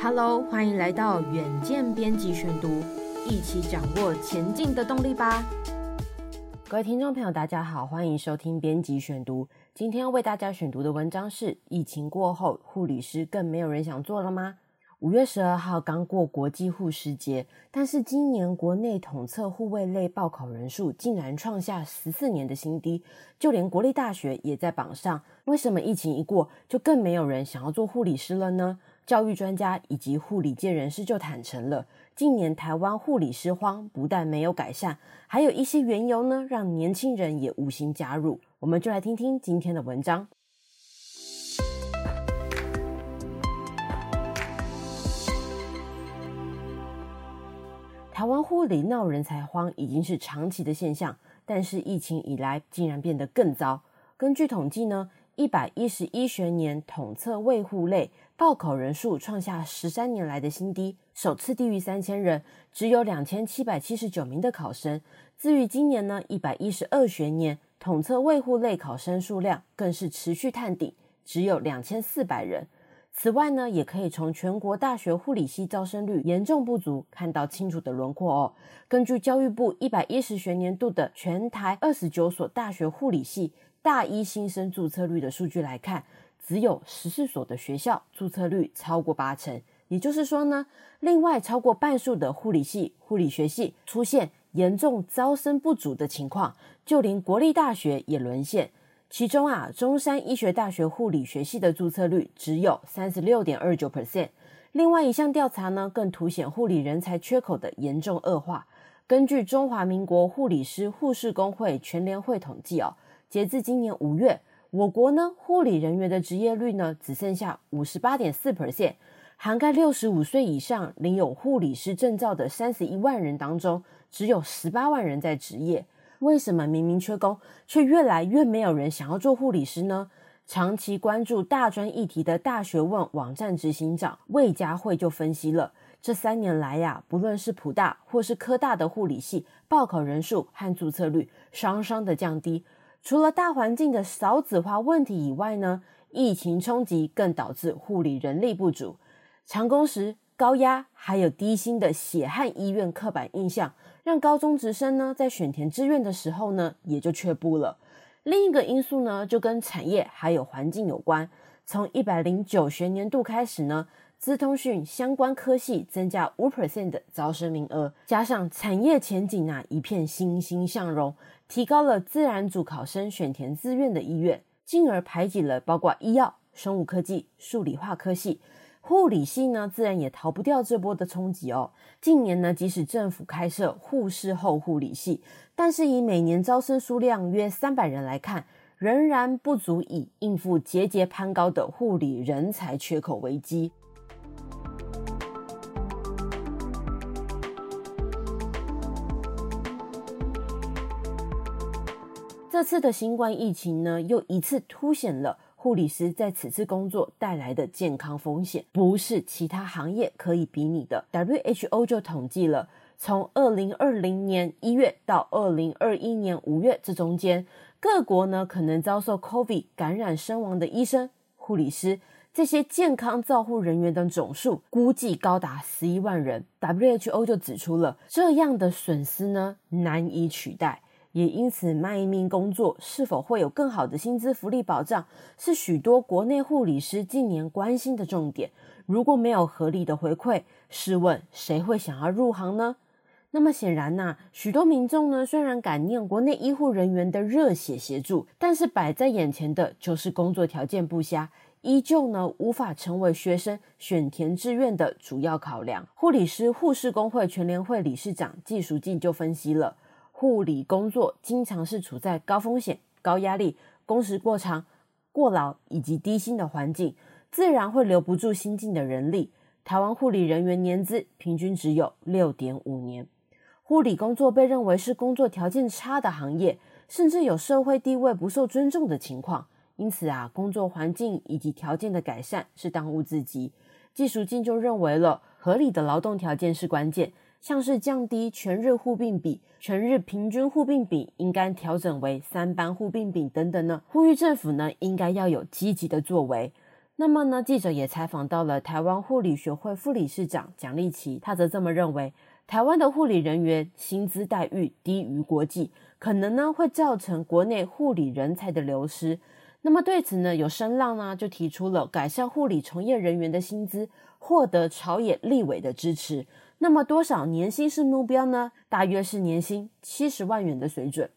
Hello，欢迎来到远见编辑选读，一起掌握前进的动力吧。各位听众朋友，大家好，欢迎收听编辑选读。今天要为大家选读的文章是：疫情过后，护理师更没有人想做了吗？五月十二号刚过国际护士节，但是今年国内统测护卫类报考人数竟然创下十四年的新低，就连国立大学也在榜上。为什么疫情一过，就更没有人想要做护理师了呢？教育专家以及护理界人士就坦诚了，近年台湾护理师荒不但没有改善，还有一些缘由呢，让年轻人也无心加入。我们就来听听今天的文章。台湾护理闹人才荒已经是长期的现象，但是疫情以来竟然变得更糟。根据统计呢，一百一十一学年统测卫护类报考人数创下十三年来的新低，首次低于三千人，只有两千七百七十九名的考生。至于今年呢，一百一十二学年统测卫护类考生数量更是持续探底，只有两千四百人。此外呢，也可以从全国大学护理系招生率严重不足看到清楚的轮廓哦。根据教育部一百一十学年度的全台二十九所大学护理系大一新生注册率的数据来看，只有十四所的学校注册率超过八成。也就是说呢，另外超过半数的护理系、护理学系出现严重招生不足的情况，就连国立大学也沦陷。其中啊，中山医学大学护理学系的注册率只有三十六点二九 percent。另外一项调查呢，更凸显护理人才缺口的严重恶化。根据中华民国护理师护士工会全联会统计哦，截至今年五月，我国呢护理人员的职业率呢只剩下五十八点四 percent，涵盖六十五岁以上领有护理师证照的三十一万人当中，只有十八万人在执业。为什么明明缺工，却越来越没有人想要做护理师呢？长期关注大专议题的大学问网站执行长魏佳慧就分析了，这三年来呀，不论是普大或是科大的护理系报考人数和注册率双双的降低。除了大环境的少子化问题以外呢，疫情冲击更导致护理人力不足，长工时、高压还有低薪的血汗医院刻板印象。让高中职生呢，在选填志愿的时候呢，也就却步了。另一个因素呢，就跟产业还有环境有关。从一百零九学年度开始呢，资通讯相关科系增加五 percent 的招生名额，加上产业前景啊一片欣欣向荣，提高了自然组考生选填志愿的意愿，进而排挤了包括医药、生物科技、数理化科系。护理系呢，自然也逃不掉这波的冲击哦。近年呢，即使政府开设护士后护理系，但是以每年招生数量约三百人来看，仍然不足以应付节节攀高的护理人才缺口危机。这次的新冠疫情呢，又一次凸显了。护理师在此次工作带来的健康风险，不是其他行业可以比拟的。WHO 就统计了，从二零二零年一月到二零二一年五月这中间，各国呢可能遭受 COVID 感染身亡的医生、护理师这些健康照护人员的总数，估计高达十一万人。WHO 就指出了这样的损失呢，难以取代。也因此，卖命工作是否会有更好的薪资福利保障，是许多国内护理师近年关心的重点。如果没有合理的回馈，试问谁会想要入行呢？那么显然呐、许多民众呢，虽然感念国内医护人员的热血协助，但是摆在眼前的就是工作条件不佳，依旧呢无法成为学生选填志愿的主要考量。护理师护士工会全联会理事长纪淑静就分析了。护理工作经常是处在高风险、高压力、工时过长、过劳以及低薪的环境，自然会留不住新进的人力。台湾护理人员年资平均只有六点五年，护理工作被认为是工作条件差的行业，甚至有社会地位不受尊重的情况。因此啊，工作环境以及条件的改善是当务之急。纪淑静就认为了，合理的劳动条件是关键。像是降低全日护病比、全日平均护病比应该调整为三班护病比等等呢，呼吁政府呢应该要有积极的作为。那么呢，记者也采访到了台湾护理学会副理事长蒋丽琪，他则这么认为：台湾的护理人员薪资待遇低于国际，可能呢会造成国内护理人才的流失。那么对此呢，有声浪呢就提出了改善护理从业人员的薪资，获得朝野立委的支持。那么多少年薪是目标呢？大约是年薪七十万元的水准。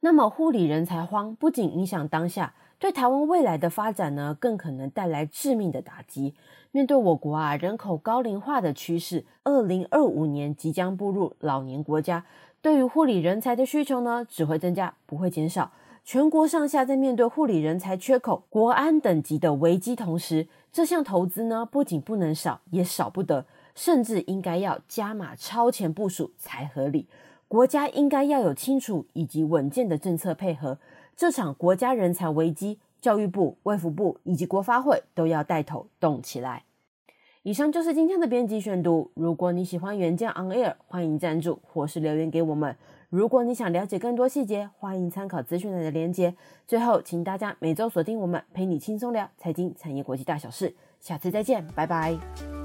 那么护理人才荒不仅影响当下。对台湾未来的发展呢，更可能带来致命的打击。面对我国啊人口高龄化的趋势，二零二五年即将步入老年国家，对于护理人才的需求呢，只会增加不会减少。全国上下在面对护理人才缺口、国安等级的危机同时，这项投资呢，不仅不能少，也少不得，甚至应该要加码超前部署才合理。国家应该要有清楚以及稳健的政策配合。这场国家人才危机，教育部、卫福部以及国发会都要带头动起来。以上就是今天的编辑选读。如果你喜欢远见 On Air，欢迎赞助或是留言给我们。如果你想了解更多细节，欢迎参考资讯栏的连接。最后，请大家每周锁定我们，陪你轻松聊财经、产业、国际大小事。下次再见，拜拜。